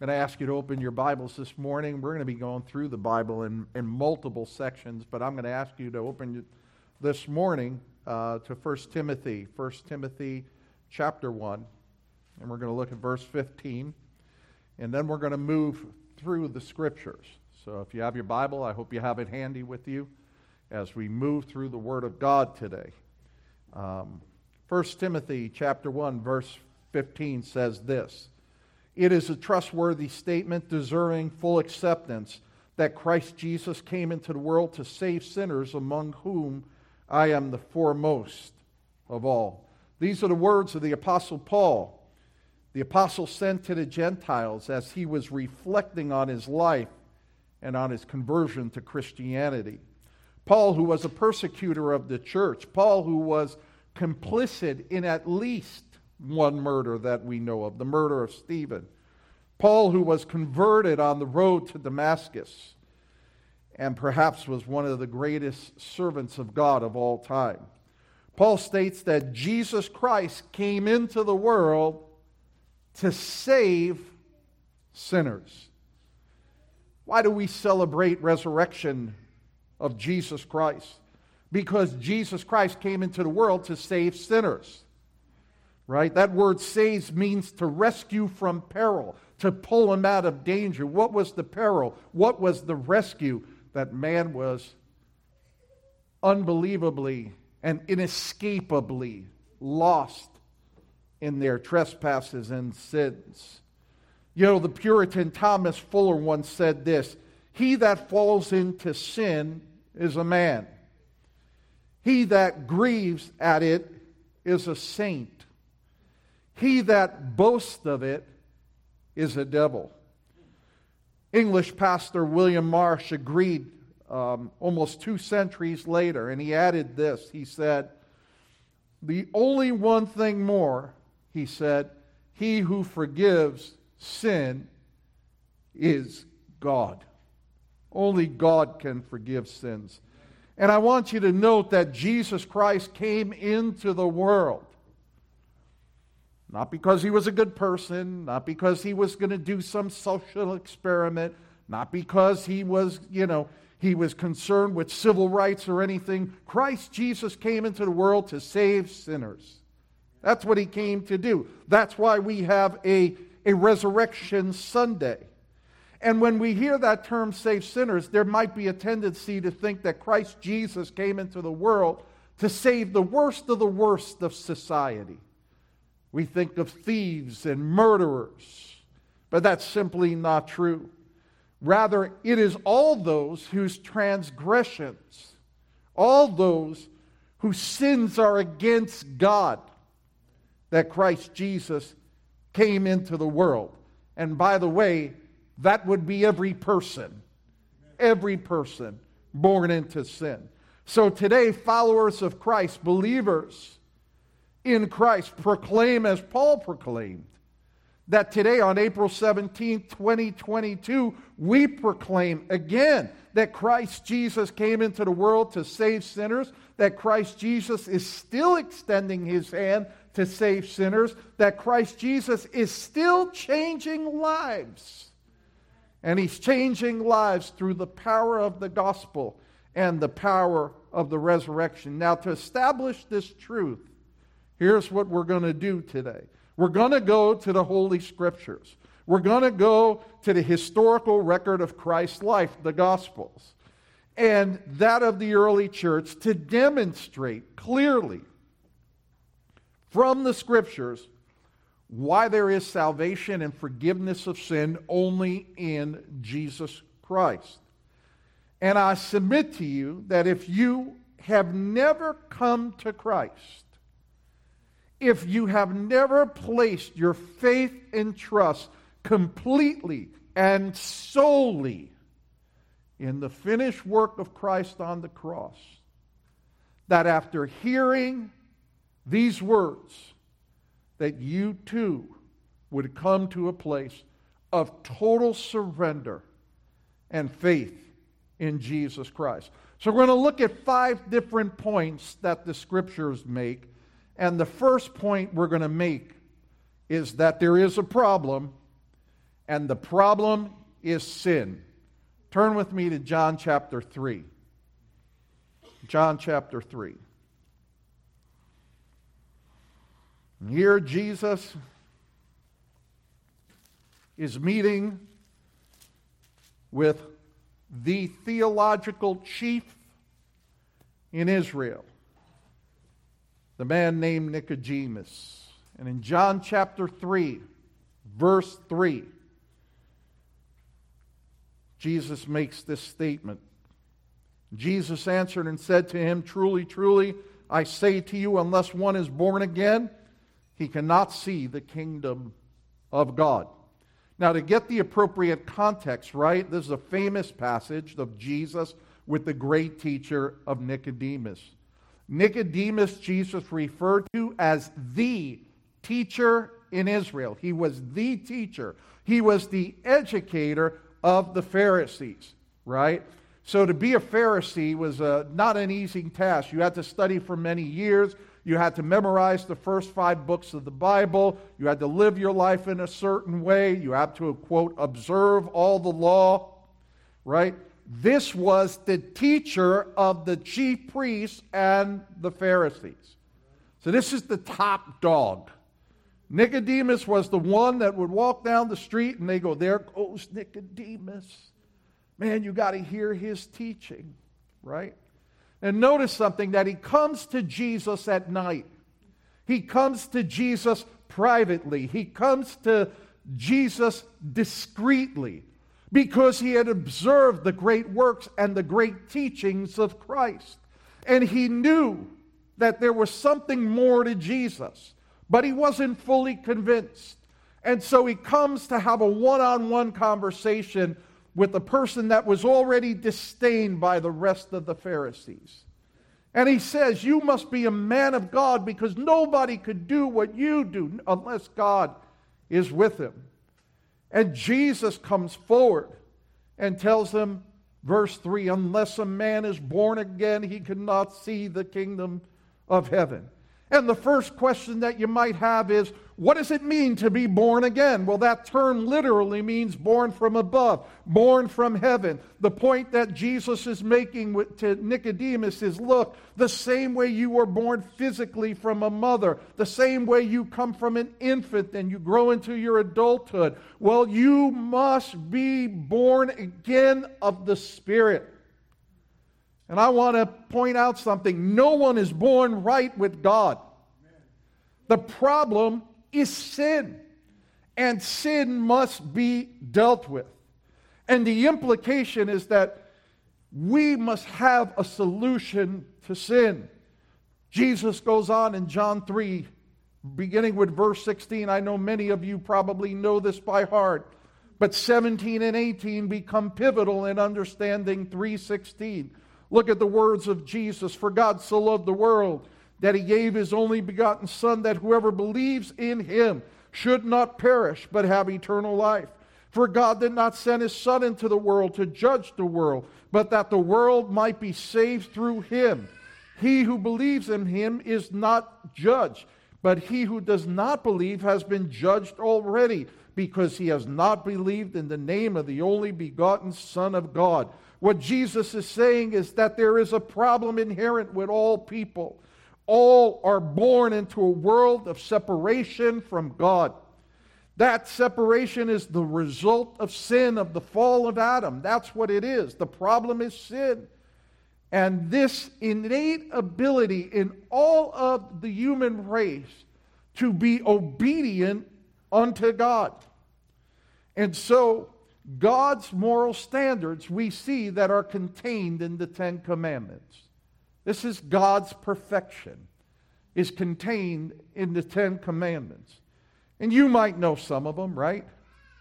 I'm going to ask you to open your Bibles this morning. We're going to be going through the Bible in, in multiple sections, but I'm going to ask you to open this morning uh, to 1 Timothy, 1 Timothy chapter 1, and we're going to look at verse 15, and then we're going to move through the scriptures. So if you have your Bible, I hope you have it handy with you as we move through the Word of God today. Um, 1 Timothy chapter 1, verse 15 says this. It is a trustworthy statement deserving full acceptance that Christ Jesus came into the world to save sinners, among whom I am the foremost of all. These are the words of the Apostle Paul, the apostle sent to the Gentiles as he was reflecting on his life and on his conversion to Christianity. Paul, who was a persecutor of the church, Paul, who was complicit in at least one murder that we know of, the murder of Stephen. Paul, who was converted on the road to Damascus, and perhaps was one of the greatest servants of God of all time. Paul states that Jesus Christ came into the world to save sinners. Why do we celebrate resurrection of Jesus Christ? Because Jesus Christ came into the world to save sinners right? That word saves means to rescue from peril, to pull him out of danger. What was the peril? What was the rescue? That man was unbelievably and inescapably lost in their trespasses and sins. You know, the Puritan Thomas Fuller once said this He that falls into sin is a man, he that grieves at it is a saint. He that boasts of it is a devil. English pastor William Marsh agreed um, almost two centuries later, and he added this. He said, The only one thing more, he said, he who forgives sin is God. Only God can forgive sins. And I want you to note that Jesus Christ came into the world not because he was a good person, not because he was going to do some social experiment, not because he was, you know, he was concerned with civil rights or anything. Christ Jesus came into the world to save sinners. That's what he came to do. That's why we have a, a resurrection Sunday. And when we hear that term save sinners, there might be a tendency to think that Christ Jesus came into the world to save the worst of the worst of society. We think of thieves and murderers, but that's simply not true. Rather, it is all those whose transgressions, all those whose sins are against God, that Christ Jesus came into the world. And by the way, that would be every person, every person born into sin. So today, followers of Christ, believers, in Christ proclaim as Paul proclaimed. That today, on April 17, 2022, we proclaim again that Christ Jesus came into the world to save sinners, that Christ Jesus is still extending his hand to save sinners, that Christ Jesus is still changing lives. And he's changing lives through the power of the gospel and the power of the resurrection. Now, to establish this truth, Here's what we're going to do today we're going to go to the Holy Scriptures. We're going to go to the historical record of Christ's life, the Gospels, and that of the early church to demonstrate clearly from the Scriptures why there is salvation and forgiveness of sin only in Jesus Christ. And I submit to you that if you have never come to Christ, if you have never placed your faith and trust completely and solely in the finished work of Christ on the cross, that after hearing these words, that you too would come to a place of total surrender and faith in Jesus Christ. So, we're going to look at five different points that the scriptures make and the first point we're going to make is that there is a problem and the problem is sin. Turn with me to John chapter 3. John chapter 3. And here Jesus is meeting with the theological chief in Israel, the man named Nicodemus. And in John chapter 3, verse 3, Jesus makes this statement. Jesus answered and said to him, Truly, truly, I say to you, unless one is born again, he cannot see the kingdom of God. Now, to get the appropriate context, right, this is a famous passage of Jesus with the great teacher of Nicodemus. Nicodemus, Jesus referred to as the teacher in Israel. He was the teacher, he was the educator of the Pharisees, right? So to be a Pharisee was uh, not an easy task. You had to study for many years. You had to memorize the first five books of the Bible. You had to live your life in a certain way. You had to, quote, observe all the law, right? This was the teacher of the chief priests and the Pharisees. So this is the top dog. Nicodemus was the one that would walk down the street and they go, There goes Nicodemus. Man, you got to hear his teaching, right? And notice something that he comes to Jesus at night. He comes to Jesus privately. He comes to Jesus discreetly because he had observed the great works and the great teachings of Christ. And he knew that there was something more to Jesus, but he wasn't fully convinced. And so he comes to have a one on one conversation with a person that was already disdained by the rest of the Pharisees. And he says, You must be a man of God because nobody could do what you do unless God is with him. And Jesus comes forward and tells them, verse 3 Unless a man is born again, he cannot see the kingdom of heaven. And the first question that you might have is what does it mean to be born again? Well, that term literally means born from above, born from heaven. The point that Jesus is making to Nicodemus is look, the same way you were born physically from a mother, the same way you come from an infant and you grow into your adulthood, well, you must be born again of the Spirit. And I want to point out something no one is born right with God. The problem is sin, and sin must be dealt with. And the implication is that we must have a solution to sin. Jesus goes on in John 3, beginning with verse 16. I know many of you probably know this by heart, but 17 and 18 become pivotal in understanding 316. Look at the words of Jesus For God so loved the world that he gave his only begotten Son, that whoever believes in him should not perish, but have eternal life. For God did not send his Son into the world to judge the world, but that the world might be saved through him. He who believes in him is not judged, but he who does not believe has been judged already, because he has not believed in the name of the only begotten Son of God. What Jesus is saying is that there is a problem inherent with all people all are born into a world of separation from God. That separation is the result of sin, of the fall of Adam. That's what it is. The problem is sin. And this innate ability in all of the human race to be obedient unto God. And so, God's moral standards we see that are contained in the Ten Commandments. This is God's perfection, is contained in the Ten Commandments. And you might know some of them, right?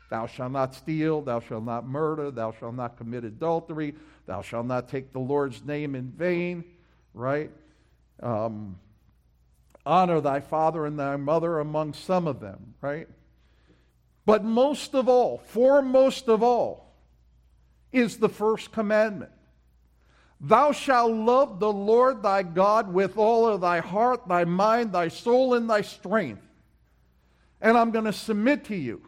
Thou shalt not steal, thou shalt not murder, thou shalt not commit adultery, thou shalt not take the Lord's name in vain, right? Um, honor thy father and thy mother among some of them, right? But most of all, foremost of all, is the first commandment. Thou shalt love the Lord thy God with all of thy heart, thy mind, thy soul, and thy strength. And I'm going to submit to you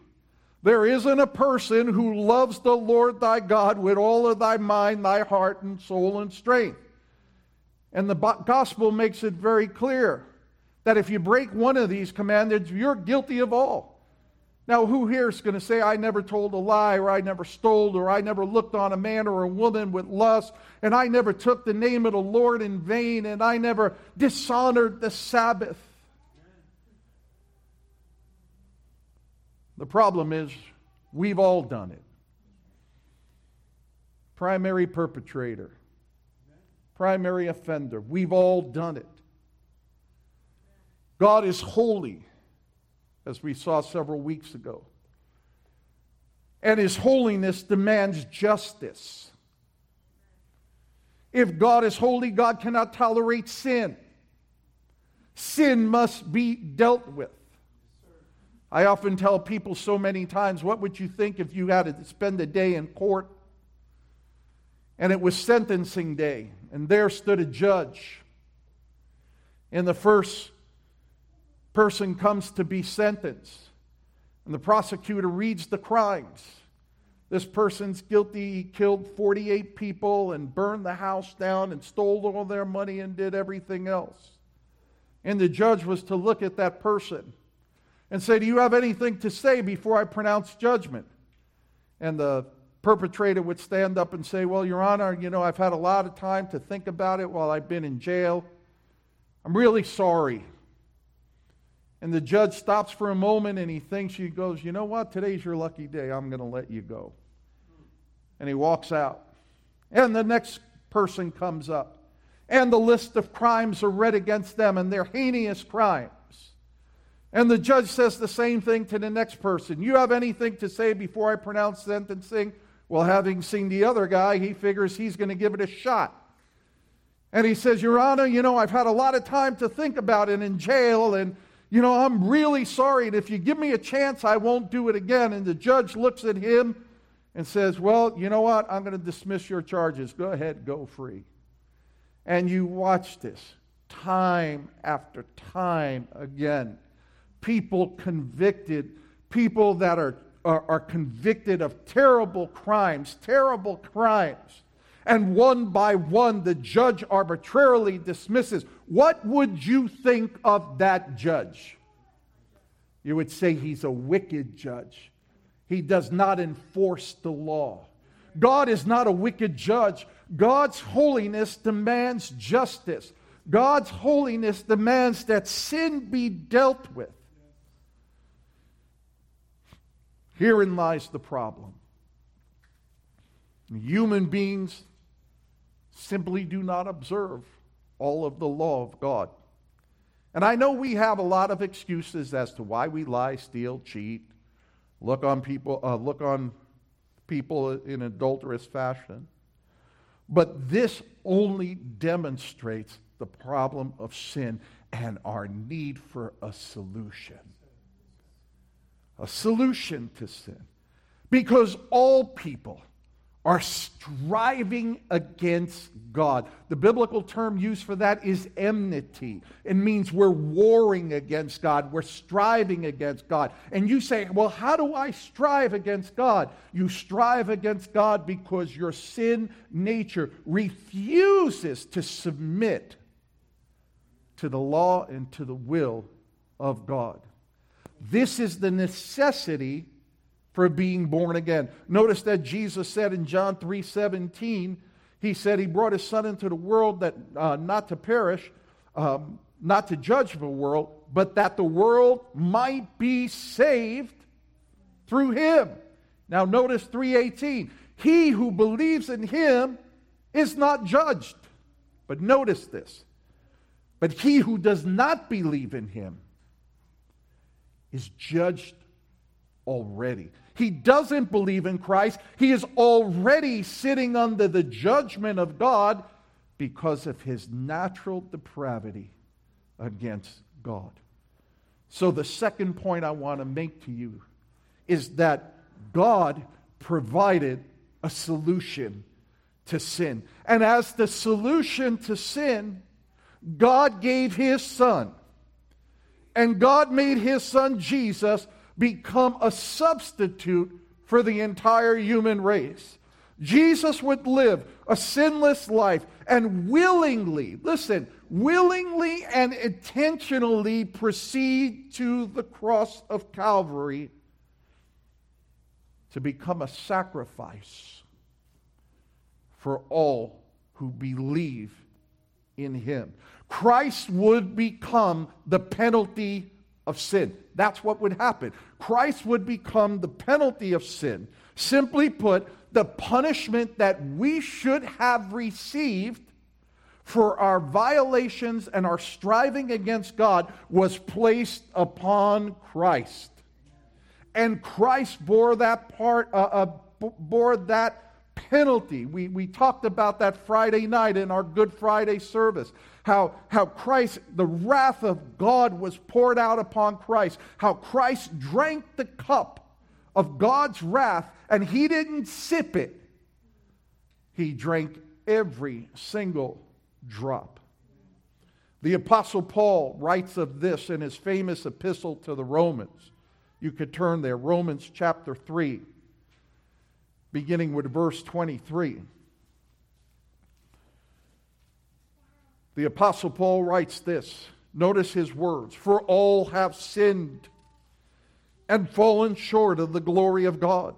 There isn't a person who loves the Lord thy God with all of thy mind, thy heart, and soul and strength. And the gospel makes it very clear that if you break one of these commandments, you're guilty of all. Now, who here is going to say, I never told a lie, or I never stole, or I never looked on a man or a woman with lust, and I never took the name of the Lord in vain, and I never dishonored the Sabbath? The problem is, we've all done it. Primary perpetrator, primary offender, we've all done it. God is holy, as we saw several weeks ago. And his holiness demands justice. If God is holy, God cannot tolerate sin. Sin must be dealt with. I often tell people so many times, what would you think if you had to spend a day in court and it was sentencing day and there stood a judge In the first person comes to be sentenced and the prosecutor reads the crimes. This person's guilty. He killed 48 people and burned the house down and stole all their money and did everything else. And the judge was to look at that person and say, Do you have anything to say before I pronounce judgment? And the perpetrator would stand up and say, Well, Your Honor, you know, I've had a lot of time to think about it while I've been in jail. I'm really sorry. And the judge stops for a moment and he thinks, he goes, You know what? Today's your lucky day. I'm going to let you go. And he walks out. And the next person comes up. And the list of crimes are read against them, and they're heinous crimes. And the judge says the same thing to the next person. You have anything to say before I pronounce sentencing? Well, having seen the other guy, he figures he's going to give it a shot. And he says, Your Honor, you know, I've had a lot of time to think about it in jail, and, you know, I'm really sorry. And if you give me a chance, I won't do it again. And the judge looks at him and says, Well, you know what? I'm going to dismiss your charges. Go ahead, go free. And you watch this time after time again people convicted, people that are, are, are convicted of terrible crimes, terrible crimes. And one by one, the judge arbitrarily dismisses. What would you think of that judge? You would say he's a wicked judge. He does not enforce the law. God is not a wicked judge. God's holiness demands justice. God's holiness demands that sin be dealt with. Herein lies the problem. Human beings simply do not observe all of the law of God. And I know we have a lot of excuses as to why we lie, steal, cheat, look on people, uh, look on people in adulterous fashion. But this only demonstrates the problem of sin and our need for a solution a solution to sin. Because all people are striving against God. The biblical term used for that is enmity. It means we're warring against God, we're striving against God. And you say, Well, how do I strive against God? You strive against God because your sin nature refuses to submit to the law and to the will of God. This is the necessity for being born again. Notice that Jesus said in John 3 17, he said he brought his son into the world that uh, not to perish, um, not to judge the world, but that the world might be saved through him. Now notice 318. He who believes in him is not judged. But notice this. But he who does not believe in him is judged already. He doesn't believe in Christ. He is already sitting under the judgment of God because of his natural depravity against God. So, the second point I want to make to you is that God provided a solution to sin. And as the solution to sin, God gave his son and God made his son Jesus become a substitute for the entire human race. Jesus would live a sinless life and willingly, listen, willingly and intentionally proceed to the cross of Calvary to become a sacrifice for all who believe in him. Christ would become the penalty of sin. That's what would happen. Christ would become the penalty of sin. Simply put, the punishment that we should have received for our violations and our striving against God was placed upon Christ. And Christ bore that part, uh, uh, bore that penalty. We, we talked about that Friday night in our Good Friday service. How, how Christ, the wrath of God was poured out upon Christ. How Christ drank the cup of God's wrath and he didn't sip it, he drank every single drop. The Apostle Paul writes of this in his famous epistle to the Romans. You could turn there, Romans chapter 3 beginning with verse 23. The Apostle Paul writes this. Notice his words For all have sinned and fallen short of the glory of God,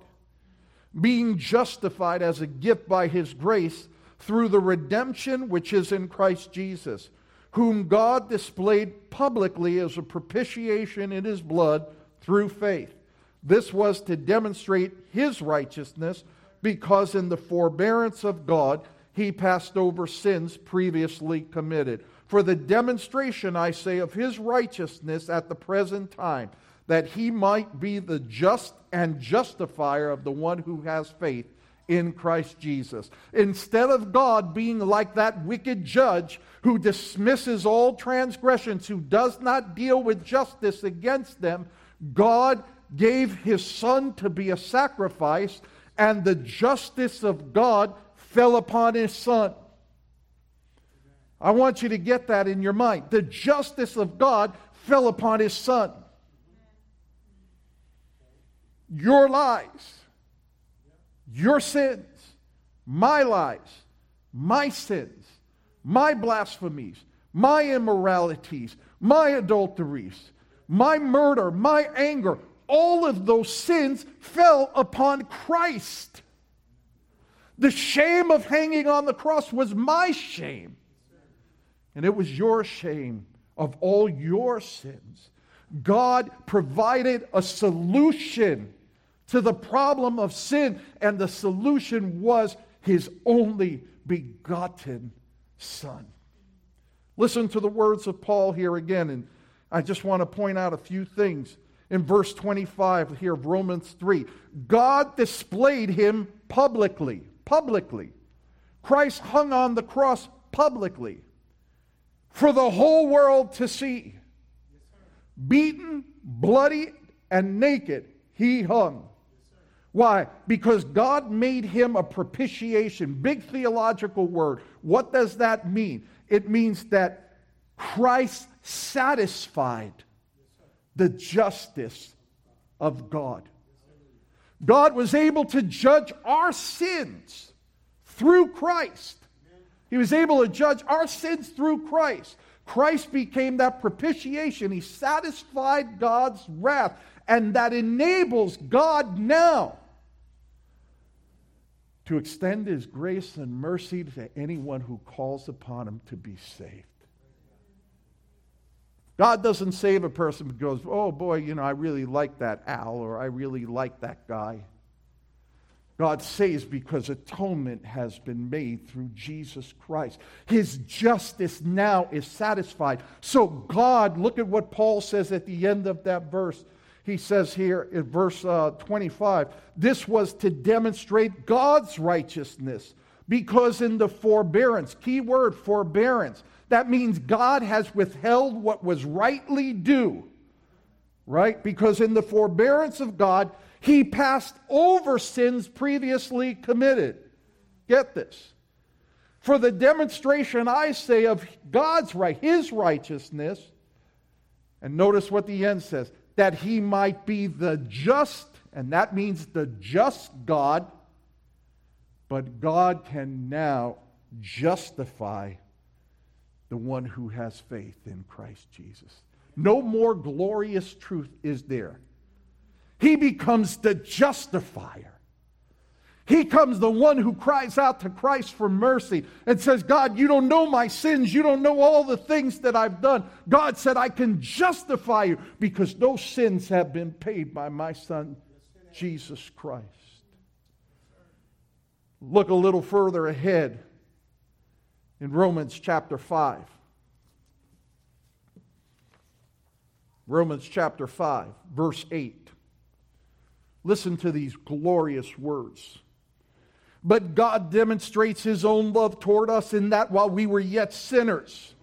being justified as a gift by his grace through the redemption which is in Christ Jesus, whom God displayed publicly as a propitiation in his blood through faith this was to demonstrate his righteousness because in the forbearance of God he passed over sins previously committed. For the demonstration, I say, of his righteousness at the present time, that he might be the just and justifier of the one who has faith in Christ Jesus. Instead of God being like that wicked judge who dismisses all transgressions, who does not deal with justice against them, God gave his son to be a sacrifice, and the justice of God fell upon his son. I want you to get that in your mind. The justice of God fell upon his son. Your lies, your sins, my lies, my sins, my blasphemies, my immoralities, my adulteries, my murder, my anger, all of those sins fell upon Christ. The shame of hanging on the cross was my shame. And it was your shame of all your sins. God provided a solution to the problem of sin, and the solution was his only begotten Son. Listen to the words of Paul here again, and I just want to point out a few things in verse 25 here of Romans 3. God displayed him publicly. Publicly. Christ hung on the cross publicly for the whole world to see. Beaten, bloody, and naked, he hung. Why? Because God made him a propitiation. Big theological word. What does that mean? It means that Christ satisfied the justice of God. God was able to judge our sins through Christ. He was able to judge our sins through Christ. Christ became that propitiation. He satisfied God's wrath, and that enables God now to extend his grace and mercy to anyone who calls upon him to be saved. God doesn't save a person because, oh boy, you know, I really like that Al or I really like that guy. God saves because atonement has been made through Jesus Christ. His justice now is satisfied. So, God, look at what Paul says at the end of that verse. He says here in verse uh, 25 this was to demonstrate God's righteousness because in the forbearance, key word, forbearance, that means God has withheld what was rightly due, right? Because in the forbearance of God, He passed over sins previously committed. Get this. For the demonstration, I say, of God's right, His righteousness, and notice what the end says that he might be the just, and that means the just God. But God can now justify the one who has faith in Christ Jesus. No more glorious truth is there. He becomes the justifier. He comes the one who cries out to Christ for mercy and says, God, you don't know my sins. You don't know all the things that I've done. God said, I can justify you because those sins have been paid by my Son, Jesus Christ. Look a little further ahead in Romans chapter 5. Romans chapter 5, verse 8. Listen to these glorious words. But God demonstrates his own love toward us in that while we were yet sinners,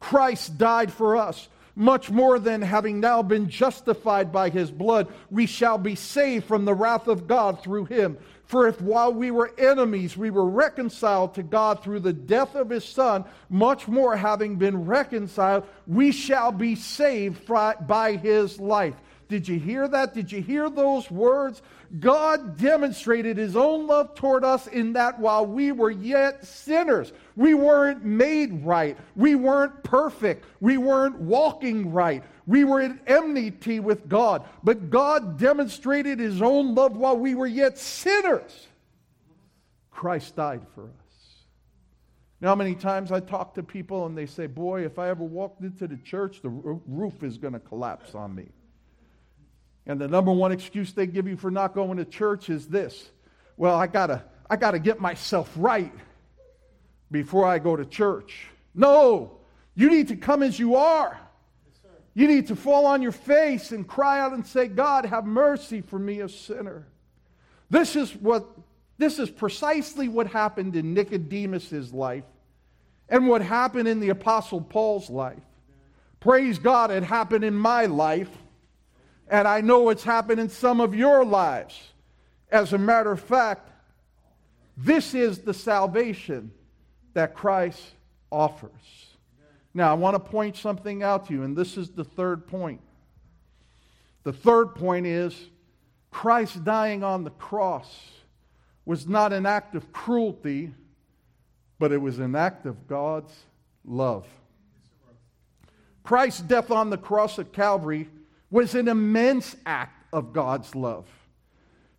Christ died for us. Much more than having now been justified by his blood, we shall be saved from the wrath of God through him. For if while we were enemies, we were reconciled to God through the death of his Son, much more having been reconciled, we shall be saved by his life. Did you hear that? Did you hear those words? God demonstrated his own love toward us in that while we were yet sinners, we weren't made right, we weren't perfect, we weren't walking right, we were at enmity with God. But God demonstrated his own love while we were yet sinners. Christ died for us. Now, many times I talk to people and they say, Boy, if I ever walked into the church, the roof is going to collapse on me. And the number one excuse they give you for not going to church is this well, I gotta, I gotta get myself right before I go to church. No, you need to come as you are. You need to fall on your face and cry out and say, God, have mercy for me, a sinner. This is what this is precisely what happened in Nicodemus's life and what happened in the apostle Paul's life. Praise God, it happened in my life. And I know it's happened in some of your lives. As a matter of fact, this is the salvation that Christ offers. Now, I want to point something out to you, and this is the third point. The third point is Christ dying on the cross was not an act of cruelty, but it was an act of God's love. Christ's death on the cross at Calvary was an immense act of God's love.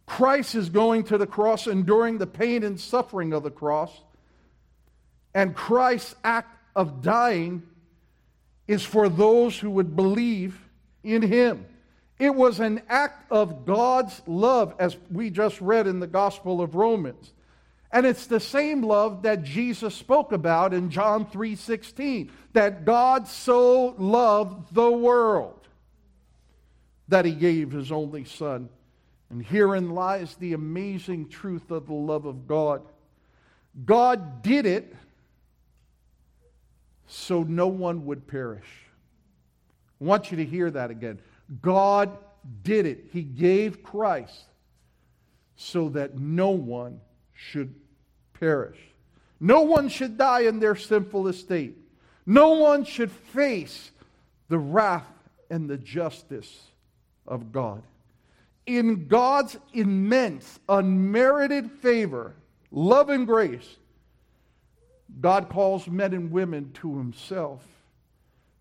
Christ is going to the cross, enduring the pain and suffering of the cross. And Christ's act of dying is for those who would believe in him. It was an act of God's love, as we just read in the Gospel of Romans. And it's the same love that Jesus spoke about in John 3:16, that God so loved the world that he gave his only son. And herein lies the amazing truth of the love of God. God did it so no one would perish. I want you to hear that again. God did it. He gave Christ so that no one should perish. No one should die in their sinful estate. No one should face the wrath and the justice of God. In God's immense, unmerited favor, love, and grace, God calls men and women to himself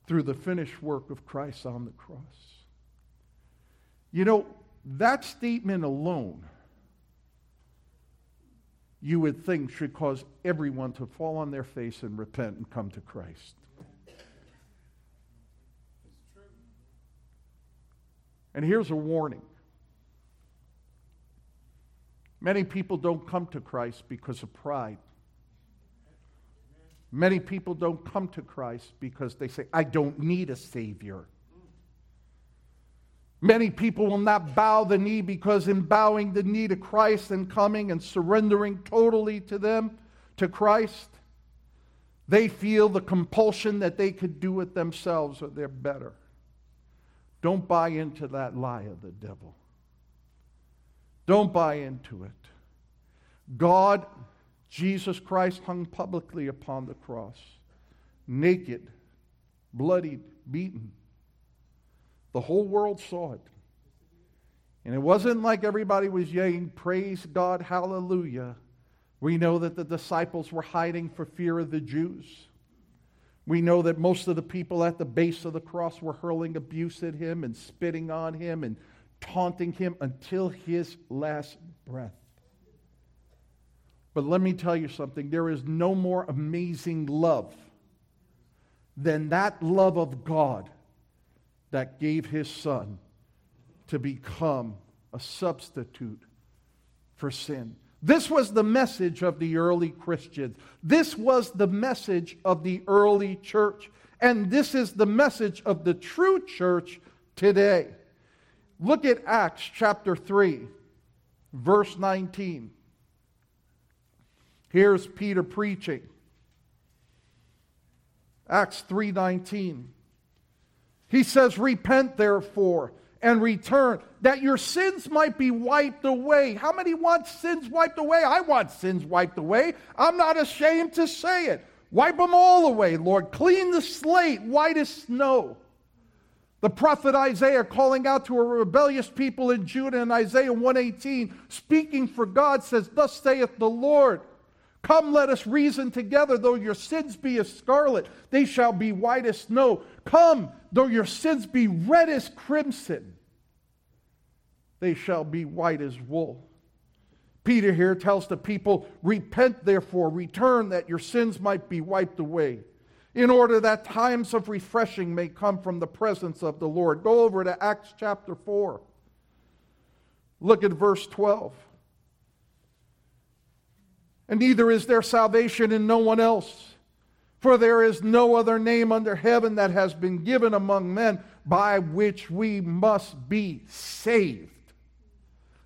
through the finished work of Christ on the cross. You know, that statement alone, you would think should cause everyone to fall on their face and repent and come to Christ. And here's a warning many people don't come to Christ because of pride. Many people don't come to Christ because they say, I don't need a Savior. Many people will not bow the knee because, in bowing the knee to Christ and coming and surrendering totally to them, to Christ, they feel the compulsion that they could do it themselves or they're better. Don't buy into that lie of the devil. Don't buy into it. God, Jesus Christ, hung publicly upon the cross, naked, bloodied, beaten. The whole world saw it. And it wasn't like everybody was yelling, Praise God, hallelujah. We know that the disciples were hiding for fear of the Jews. We know that most of the people at the base of the cross were hurling abuse at him and spitting on him and taunting him until his last breath. But let me tell you something there is no more amazing love than that love of God that gave his son to become a substitute for sin. This was the message of the early Christians. This was the message of the early church. And this is the message of the true church today. Look at Acts chapter 3, verse 19. Here's Peter preaching. Acts 3:19. He says, "Repent therefore and return that your sins might be wiped away." How many want sins wiped away? I want sins wiped away. I'm not ashamed to say it. Wipe them all away, Lord. Clean the slate white as snow. The prophet Isaiah calling out to a rebellious people in Judah in Isaiah 118, speaking for God, says, Thus saith the Lord, Come, let us reason together. Though your sins be as scarlet, they shall be white as snow. Come, though your sins be red as crimson, they shall be white as wool. Peter here tells the people, Repent therefore, return that your sins might be wiped away, in order that times of refreshing may come from the presence of the Lord. Go over to Acts chapter 4. Look at verse 12 and neither is there salvation in no one else. For there is no other name under heaven that has been given among men by which we must be saved.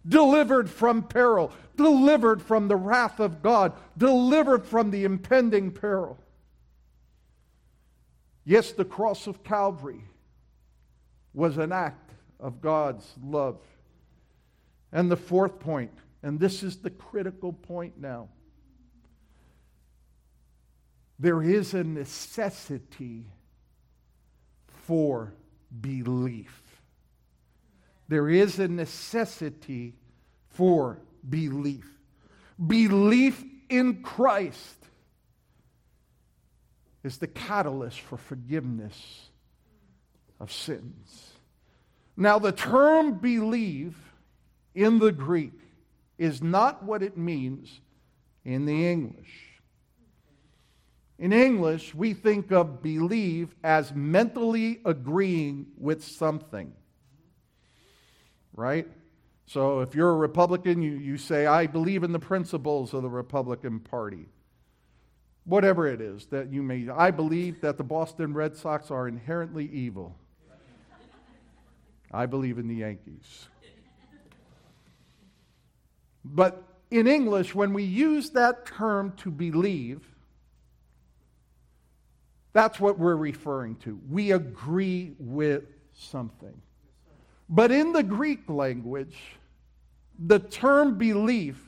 Delivered from peril, delivered from the wrath of God, delivered from the impending peril. Yes, the cross of Calvary was an act of God's love. And the fourth point, and this is the critical point now there is a necessity for belief. There is a necessity for belief. Belief in Christ is the catalyst for forgiveness of sins. Now, the term believe in the Greek is not what it means in the English. In English, we think of believe as mentally agreeing with something. Right? So if you're a Republican, you, you say, I believe in the principles of the Republican Party. Whatever it is that you may, I believe that the Boston Red Sox are inherently evil. I believe in the Yankees. But in English, when we use that term to believe, that's what we're referring to. We agree with something. But in the Greek language, the term belief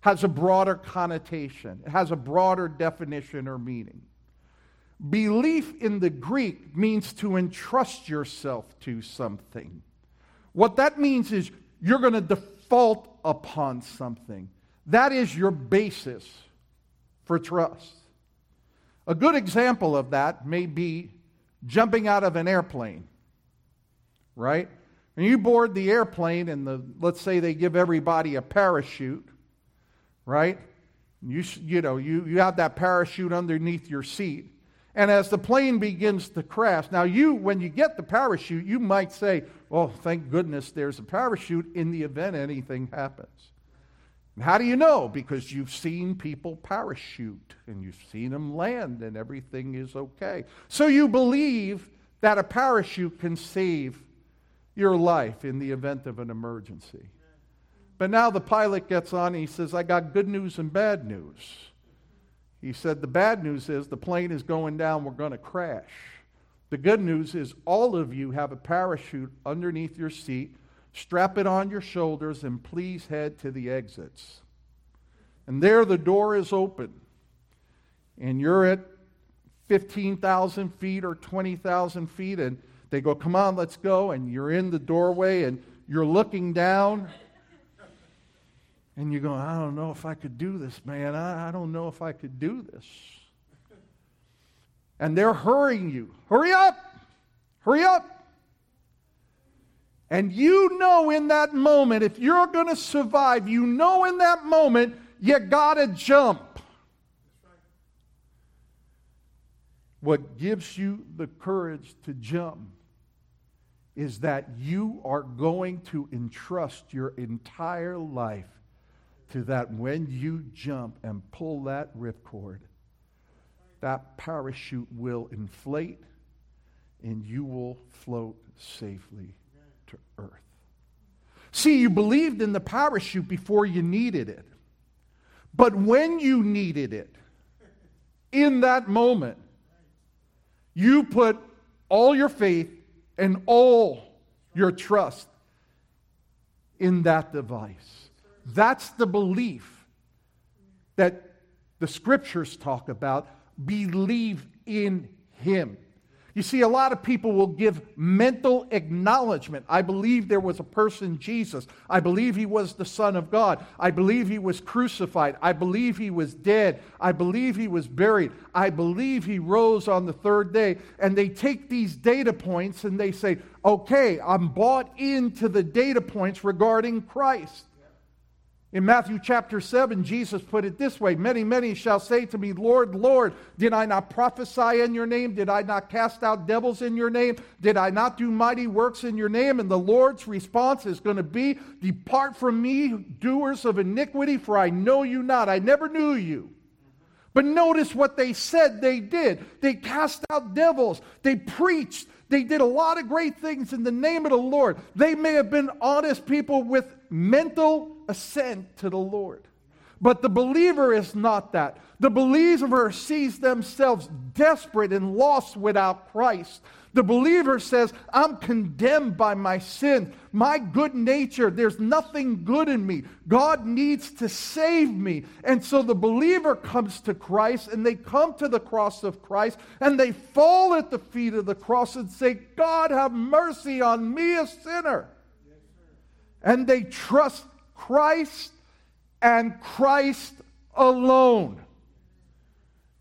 has a broader connotation, it has a broader definition or meaning. Belief in the Greek means to entrust yourself to something. What that means is you're going to default upon something. That is your basis for trust. A good example of that may be jumping out of an airplane, right? When you board the airplane and the, let's say they give everybody a parachute, right? You, you know, you, you have that parachute underneath your seat. And as the plane begins to crash, now you, when you get the parachute, you might say, oh, thank goodness there's a parachute in the event anything happens. How do you know? Because you've seen people parachute and you've seen them land and everything is okay. So you believe that a parachute can save your life in the event of an emergency. But now the pilot gets on and he says, I got good news and bad news. He said, The bad news is the plane is going down, we're going to crash. The good news is all of you have a parachute underneath your seat Strap it on your shoulders and please head to the exits. And there the door is open. And you're at 15,000 feet or 20,000 feet, and they go, Come on, let's go. And you're in the doorway and you're looking down. And you go, I don't know if I could do this, man. I, I don't know if I could do this. And they're hurrying you. Hurry up! Hurry up! And you know in that moment, if you're going to survive, you know in that moment, you got to jump. What gives you the courage to jump is that you are going to entrust your entire life to that when you jump and pull that ripcord, that parachute will inflate and you will float safely to earth. See, you believed in the parachute before you needed it. But when you needed it, in that moment, you put all your faith and all your trust in that device. That's the belief that the scriptures talk about. Believe in Him. You see, a lot of people will give mental acknowledgement. I believe there was a person, Jesus. I believe he was the Son of God. I believe he was crucified. I believe he was dead. I believe he was buried. I believe he rose on the third day. And they take these data points and they say, okay, I'm bought into the data points regarding Christ. In Matthew chapter 7, Jesus put it this way Many, many shall say to me, Lord, Lord, did I not prophesy in your name? Did I not cast out devils in your name? Did I not do mighty works in your name? And the Lord's response is going to be, Depart from me, doers of iniquity, for I know you not. I never knew you. But notice what they said they did. They cast out devils, they preached, they did a lot of great things in the name of the Lord. They may have been honest people with mental assent to the Lord. But the believer is not that. The believer sees themselves desperate and lost without Christ. The believer says, I'm condemned by my sin, my good nature. There's nothing good in me. God needs to save me. And so the believer comes to Christ and they come to the cross of Christ and they fall at the feet of the cross and say, God, have mercy on me, a sinner. And they trust Christ and Christ alone.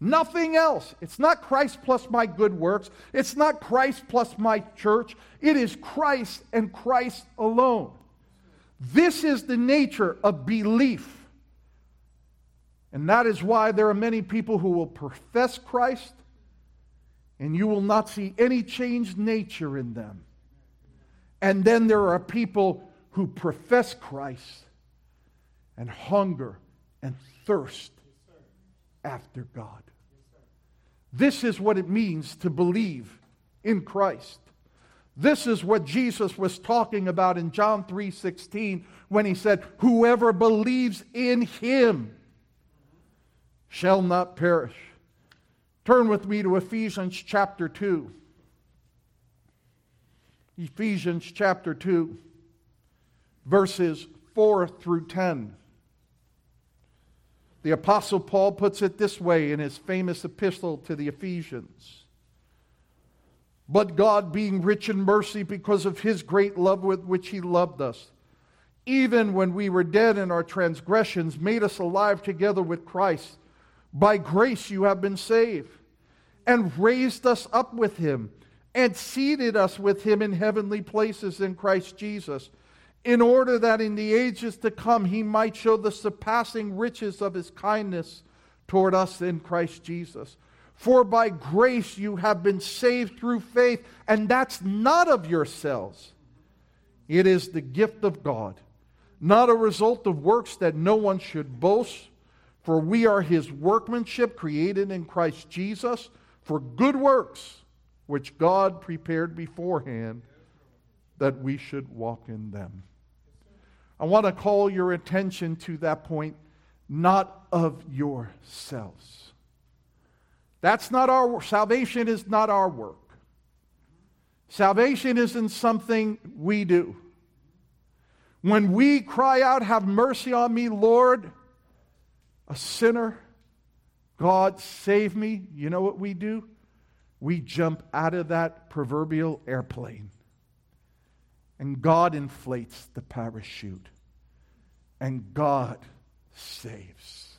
Nothing else. It's not Christ plus my good works. It's not Christ plus my church. It is Christ and Christ alone. This is the nature of belief. And that is why there are many people who will profess Christ and you will not see any changed nature in them. And then there are people who profess Christ and hunger and thirst after God. This is what it means to believe in Christ. This is what Jesus was talking about in John 3:16 when he said, "Whoever believes in him shall not perish." Turn with me to Ephesians chapter 2. Ephesians chapter 2 verses 4 through 10. The Apostle Paul puts it this way in his famous epistle to the Ephesians. But God, being rich in mercy because of his great love with which he loved us, even when we were dead in our transgressions, made us alive together with Christ. By grace you have been saved, and raised us up with him, and seated us with him in heavenly places in Christ Jesus in order that in the ages to come he might show the surpassing riches of his kindness toward us in Christ Jesus. For by grace you have been saved through faith, and that's not of yourselves. It is the gift of God, not a result of works that no one should boast. For we are his workmanship created in Christ Jesus for good works, which God prepared beforehand that we should walk in them. I want to call your attention to that point, not of yourselves. That's not our salvation is not our work. Salvation isn't something we do. When we cry out, Have mercy on me, Lord, a sinner, God save me, you know what we do? we jump out of that proverbial airplane and God inflates the parachute and God saves.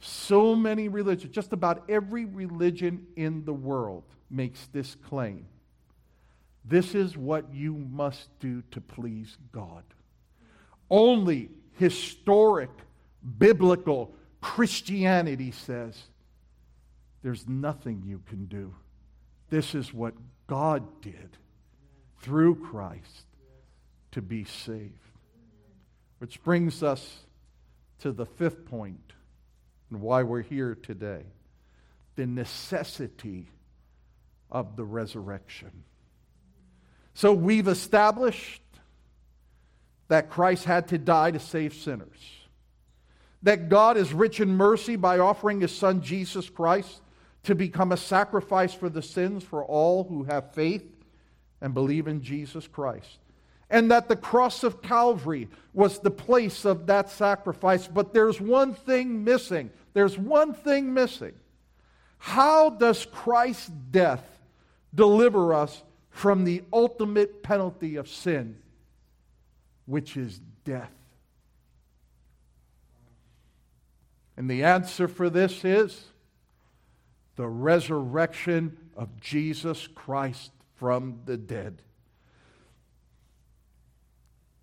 So many religions, just about every religion in the world makes this claim. This is what you must do to please God. Only historic, biblical Christianity says there's nothing you can do. This is what God did through Christ to be saved. Which brings us to the fifth point and why we're here today the necessity of the resurrection. So we've established that Christ had to die to save sinners, that God is rich in mercy by offering his son Jesus Christ to become a sacrifice for the sins for all who have faith and believe in Jesus Christ. And that the cross of Calvary was the place of that sacrifice. But there's one thing missing. There's one thing missing. How does Christ's death deliver us from the ultimate penalty of sin, which is death? And the answer for this is the resurrection of Jesus Christ from the dead.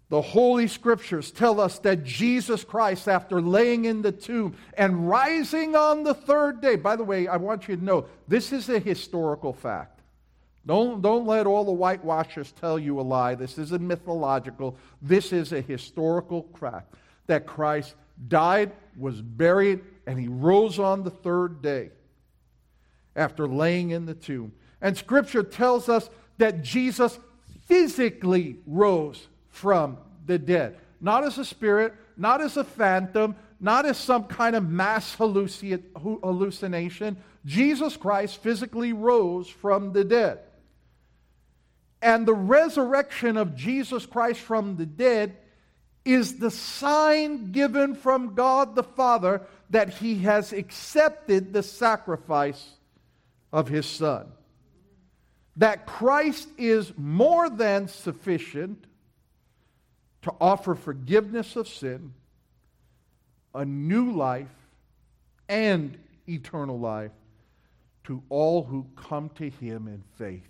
The Holy Scriptures tell us that Jesus Christ, after laying in the tomb and rising on the third day, by the way, I want you to know this is a historical fact. Don't, don't let all the whitewashers tell you a lie. This isn't mythological. This is a historical fact that Christ died, was buried, and he rose on the third day after laying in the tomb. And Scripture tells us that Jesus physically rose from the dead. Not as a spirit, not as a phantom, not as some kind of mass hallucination. Jesus Christ physically rose from the dead. And the resurrection of Jesus Christ from the dead is the sign given from God the Father that he has accepted the sacrifice of his Son. That Christ is more than sufficient to offer forgiveness of sin, a new life, and eternal life to all who come to him in faith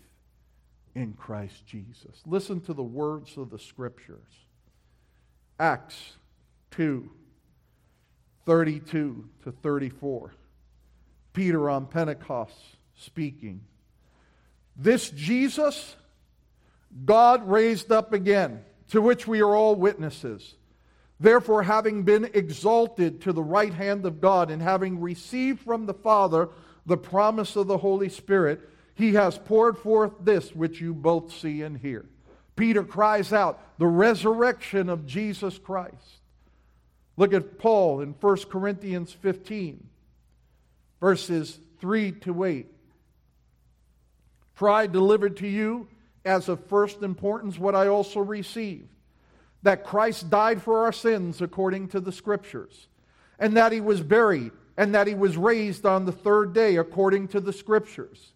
in Christ Jesus. Listen to the words of the scriptures. Acts 2 32 to 34. Peter on Pentecost speaking. This Jesus, God raised up again to which we are all witnesses. Therefore, having been exalted to the right hand of God and having received from the Father the promise of the Holy Spirit, he has poured forth this which you both see and hear. Peter cries out, the resurrection of Jesus Christ. Look at Paul in 1 Corinthians 15, verses 3 to 8. For I delivered to you as of first importance what I also received that Christ died for our sins according to the Scriptures, and that he was buried, and that he was raised on the third day according to the Scriptures,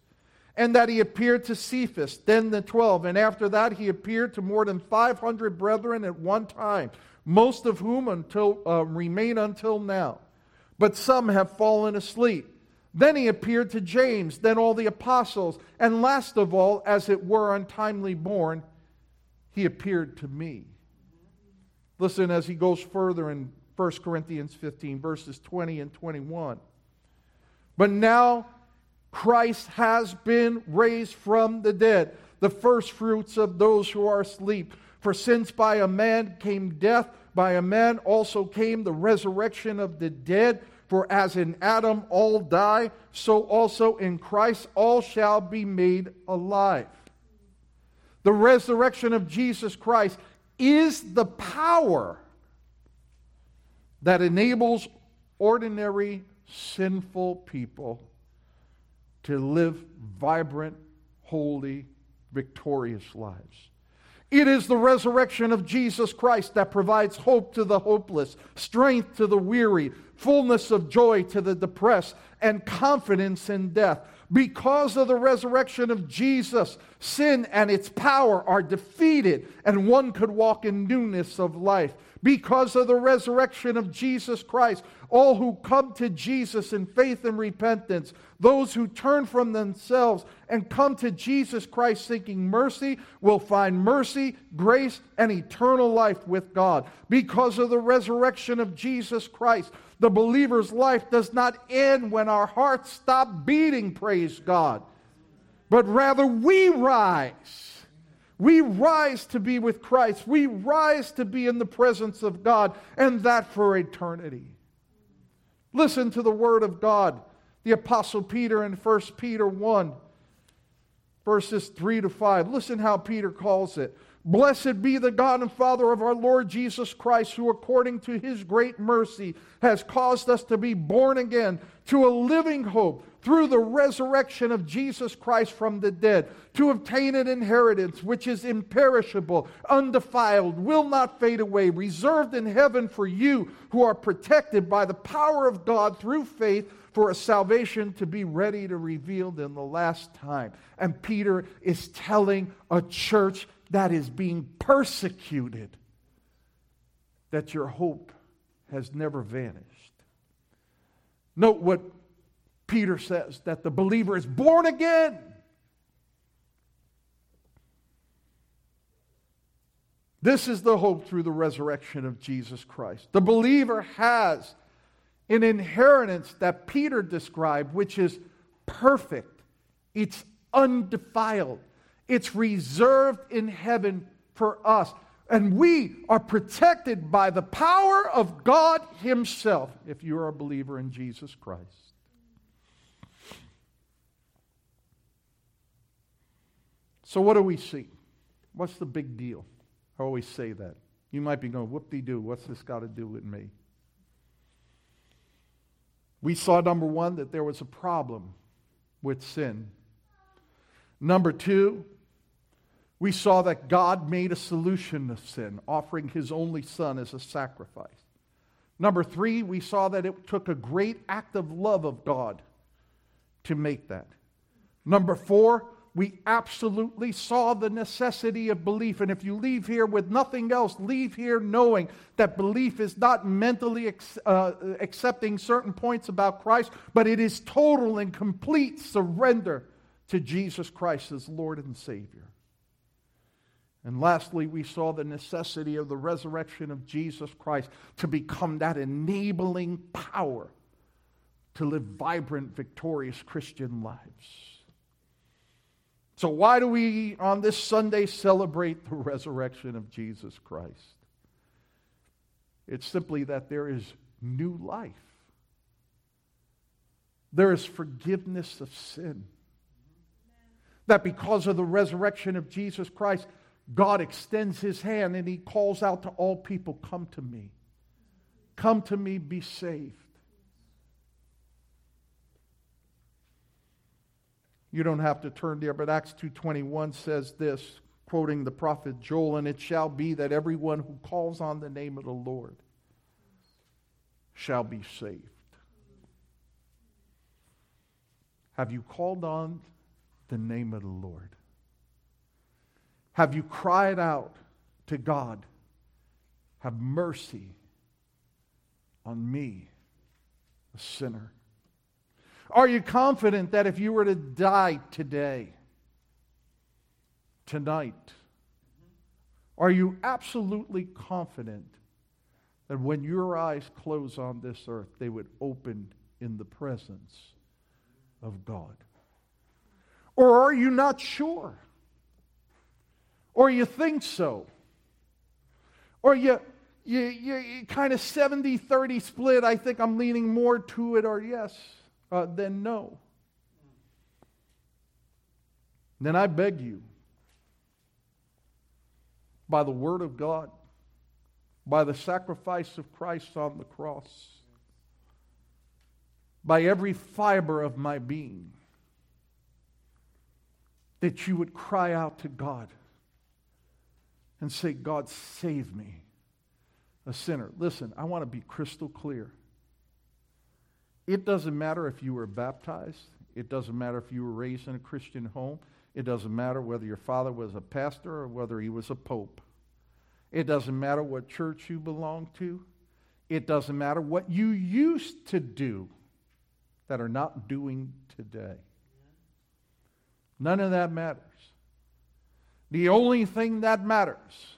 and that he appeared to Cephas, then the twelve, and after that he appeared to more than 500 brethren at one time, most of whom until, uh, remain until now. But some have fallen asleep. Then he appeared to James, then all the apostles, and last of all, as it were untimely born, he appeared to me. Listen as he goes further in 1 Corinthians 15, verses 20 and 21. But now Christ has been raised from the dead, the firstfruits of those who are asleep. For since by a man came death, by a man also came the resurrection of the dead. For as in Adam all die, so also in Christ all shall be made alive. The resurrection of Jesus Christ is the power that enables ordinary sinful people to live vibrant, holy, victorious lives. It is the resurrection of Jesus Christ that provides hope to the hopeless, strength to the weary, fullness of joy to the depressed, and confidence in death. Because of the resurrection of Jesus, sin and its power are defeated, and one could walk in newness of life. Because of the resurrection of Jesus Christ, all who come to Jesus in faith and repentance, those who turn from themselves and come to Jesus Christ seeking mercy, will find mercy, grace, and eternal life with God. Because of the resurrection of Jesus Christ, the believer's life does not end when our hearts stop beating, praise God, but rather we rise. We rise to be with Christ. We rise to be in the presence of God, and that for eternity. Listen to the word of God. The Apostle Peter in 1 Peter 1, verses 3 to 5. Listen how Peter calls it. Blessed be the God and Father of our Lord Jesus Christ, who according to his great mercy has caused us to be born again to a living hope through the resurrection of Jesus Christ from the dead, to obtain an inheritance which is imperishable, undefiled, will not fade away, reserved in heaven for you who are protected by the power of God through faith for a salvation to be ready to revealed in the last time. And Peter is telling a church that is being persecuted, that your hope has never vanished. Note what Peter says that the believer is born again. This is the hope through the resurrection of Jesus Christ. The believer has an inheritance that Peter described, which is perfect, it's undefiled, it's reserved in heaven for us. And we are protected by the power of God Himself if you are a believer in Jesus Christ. So, what do we see? What's the big deal? I always say that. You might be going, whoop de doo, what's this got to do with me? We saw, number one, that there was a problem with sin. Number two, we saw that God made a solution to sin, offering his only son as a sacrifice. Number three, we saw that it took a great act of love of God to make that. Number four, we absolutely saw the necessity of belief. And if you leave here with nothing else, leave here knowing that belief is not mentally ex- uh, accepting certain points about Christ, but it is total and complete surrender to Jesus Christ as Lord and Savior. And lastly, we saw the necessity of the resurrection of Jesus Christ to become that enabling power to live vibrant, victorious Christian lives. So, why do we on this Sunday celebrate the resurrection of Jesus Christ? It's simply that there is new life, there is forgiveness of sin. That because of the resurrection of Jesus Christ, God extends his hand and he calls out to all people, Come to me. Come to me, be saved. You don't have to turn there, but Acts 2:21 says this, quoting the prophet Joel, and it shall be that everyone who calls on the name of the Lord shall be saved. Have you called on the name of the Lord? Have you cried out to God, Have mercy on me, a sinner? Are you confident that if you were to die today, tonight, are you absolutely confident that when your eyes close on this earth, they would open in the presence of God? Or are you not sure? or you think so, or you, you, you, you kind of 70 30 split. I think I'm leaning more to it or yes uh, than no. Then I beg you, by the Word of God, by the sacrifice of Christ on the cross, by every fiber of my being, that you would cry out to God and say, God, save me, a sinner. Listen, I want to be crystal clear. It doesn't matter if you were baptized, It doesn't matter if you were raised in a Christian home. It doesn't matter whether your father was a pastor or whether he was a pope. It doesn't matter what church you belong to. It doesn't matter what you used to do that are not doing today. None of that matters. The only thing that matters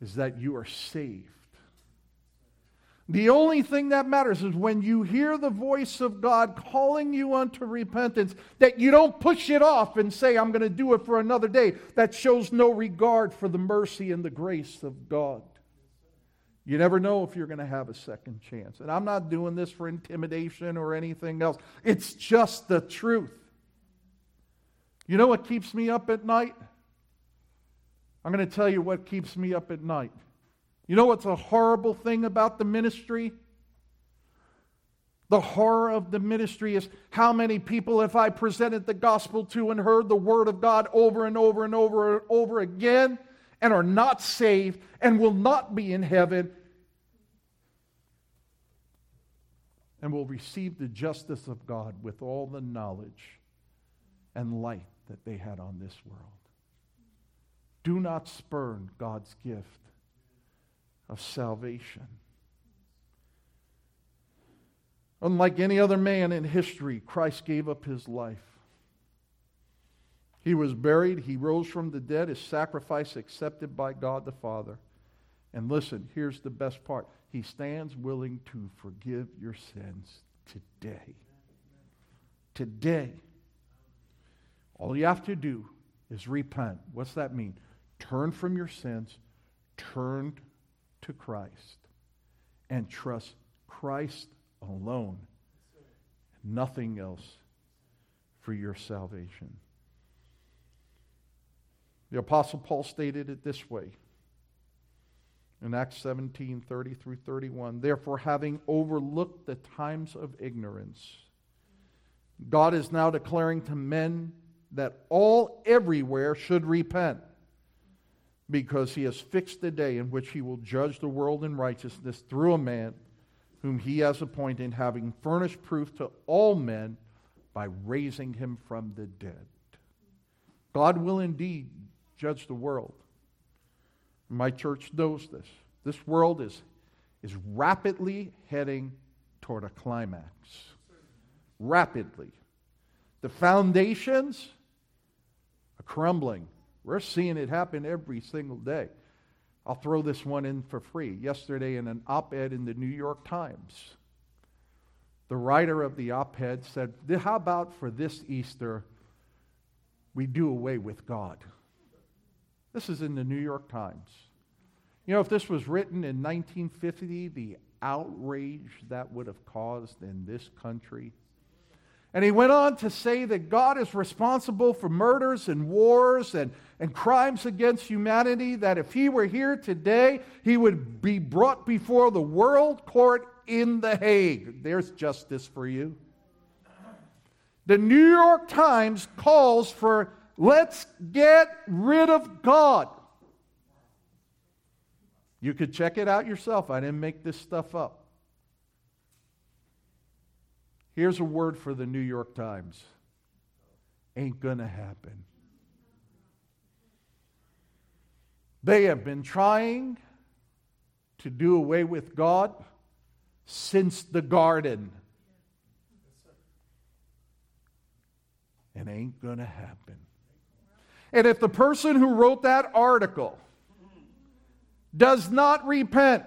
is that you are saved. The only thing that matters is when you hear the voice of God calling you unto repentance, that you don't push it off and say, I'm going to do it for another day. That shows no regard for the mercy and the grace of God. You never know if you're going to have a second chance. And I'm not doing this for intimidation or anything else, it's just the truth. You know what keeps me up at night? I'm going to tell you what keeps me up at night. You know what's a horrible thing about the ministry? The horror of the ministry is how many people have I presented the gospel to and heard the word of God over and over and over and over again and are not saved and will not be in heaven and will receive the justice of God with all the knowledge and light that they had on this world. Do not spurn God's gift of salvation. Unlike any other man in history, Christ gave up his life. He was buried, he rose from the dead, his sacrifice accepted by God the Father. And listen, here's the best part He stands willing to forgive your sins today. Today. All you have to do is repent. What's that mean? Turn from your sins, turn to Christ and trust Christ alone, nothing else for your salvation. The Apostle Paul stated it this way in Acts 17 30 through 31. Therefore, having overlooked the times of ignorance, God is now declaring to men that all everywhere should repent because he has fixed the day in which he will judge the world in righteousness through a man whom he has appointed, having furnished proof to all men by raising him from the dead. God will indeed judge the world. My church knows this. This world is, is rapidly heading toward a climax. Rapidly. The foundations are crumbling. We're seeing it happen every single day. I'll throw this one in for free. Yesterday, in an op ed in the New York Times, the writer of the op ed said, How about for this Easter, we do away with God? This is in the New York Times. You know, if this was written in 1950, the outrage that would have caused in this country and he went on to say that God is responsible for murders and wars and, and crimes against humanity, that if he were here today, he would be brought before the world court in The Hague. There's justice for you. The New York Times calls for let's get rid of God. You could check it out yourself. I didn't make this stuff up. Here's a word for the New York Times ain't going to happen. They have been trying to do away with God since the garden. It ain't going to happen. And if the person who wrote that article does not repent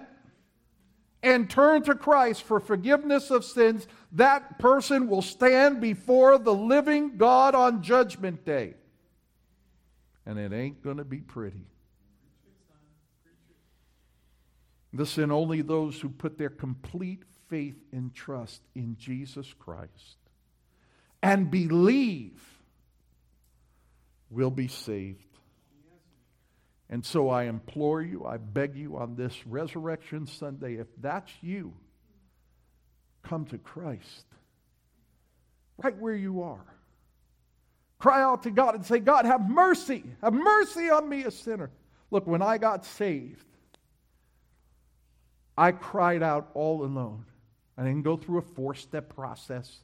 and turn to Christ for forgiveness of sins, that person will stand before the living God on Judgment Day. And it ain't going to be pretty. Listen, only those who put their complete faith and trust in Jesus Christ and believe will be saved. And so I implore you, I beg you on this Resurrection Sunday, if that's you, come to Christ right where you are. Cry out to God and say, God, have mercy. Have mercy on me, a sinner. Look, when I got saved, I cried out all alone. I didn't go through a four step process.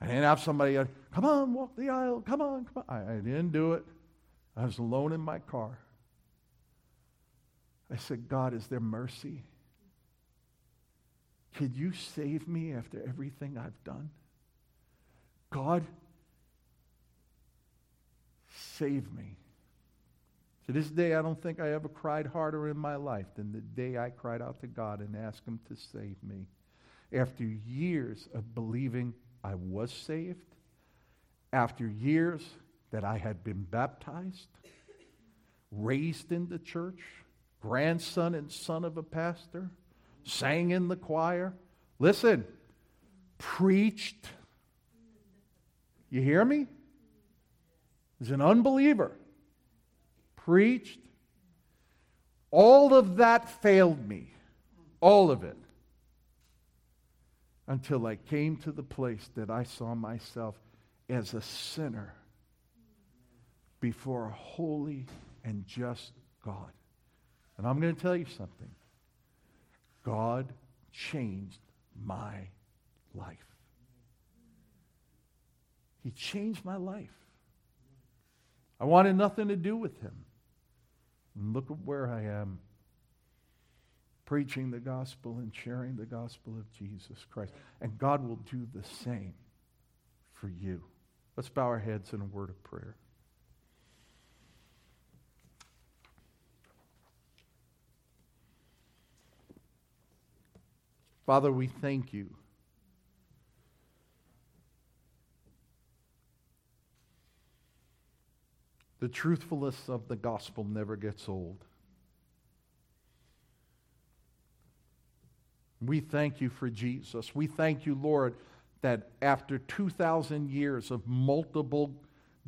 I didn't have somebody, come on, walk the aisle, come on, come on. I, I didn't do it. I was alone in my car. I said, God, is there mercy? Could you save me after everything I've done? God, save me. To this day, I don't think I ever cried harder in my life than the day I cried out to God and asked Him to save me. After years of believing I was saved, after years that I had been baptized, raised in the church, grandson and son of a pastor, sang in the choir. Listen, preached. You hear me? As an unbeliever, preached. All of that failed me. All of it. Until I came to the place that I saw myself as a sinner before a holy and just God. And I'm going to tell you something. God changed my life. He changed my life. I wanted nothing to do with him. And look at where I am preaching the gospel and sharing the gospel of Jesus Christ. And God will do the same for you. Let's bow our heads in a word of prayer. Father, we thank you. The truthfulness of the gospel never gets old. We thank you for Jesus. We thank you, Lord, that after 2,000 years of multiple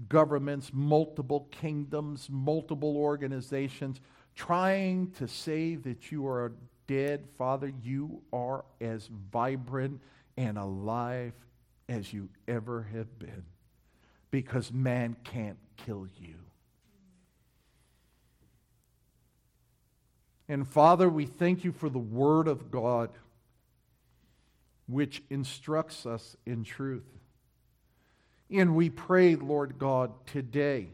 governments, multiple kingdoms, multiple organizations trying to say that you are dead, Father, you are as vibrant and alive as you ever have been because man can't kill you. And Father, we thank you for the Word of God, which instructs us in truth. And we pray, Lord God, today,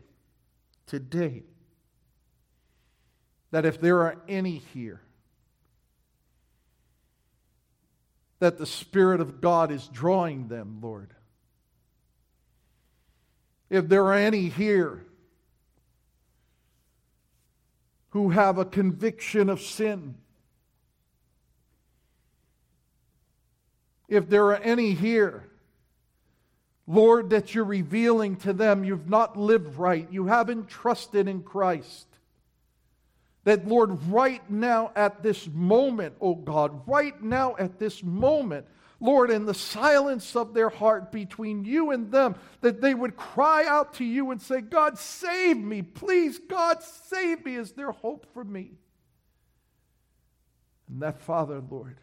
today, that if there are any here that the Spirit of God is drawing them, Lord. If there are any here who have a conviction of sin, if there are any here, Lord, that you're revealing to them you've not lived right, you haven't trusted in Christ. That, Lord, right now at this moment, oh God, right now at this moment, Lord, in the silence of their heart between you and them, that they would cry out to you and say, God, save me. Please, God, save me. Is there hope for me? And that, Father, Lord,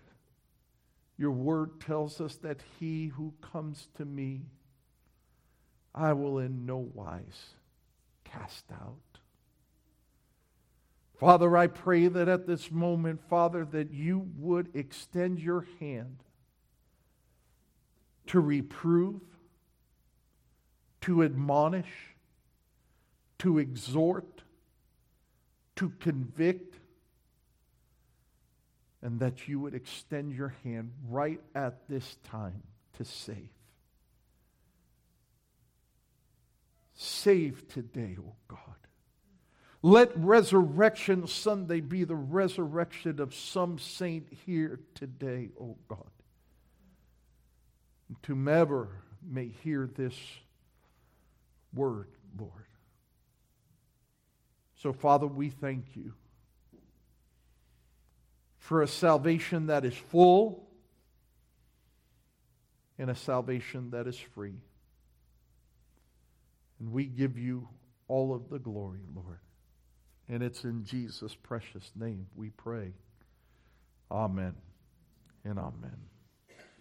your word tells us that he who comes to me, I will in no wise cast out. Father, I pray that at this moment, Father, that you would extend your hand to reprove, to admonish, to exhort, to convict, and that you would extend your hand right at this time to save. Save today, O oh God. Let Resurrection Sunday be the resurrection of some saint here today, O oh God. And whomever may hear this word, Lord. So, Father, we thank you for a salvation that is full and a salvation that is free. And we give you all of the glory, Lord. And it's in Jesus' precious name we pray. Amen and amen.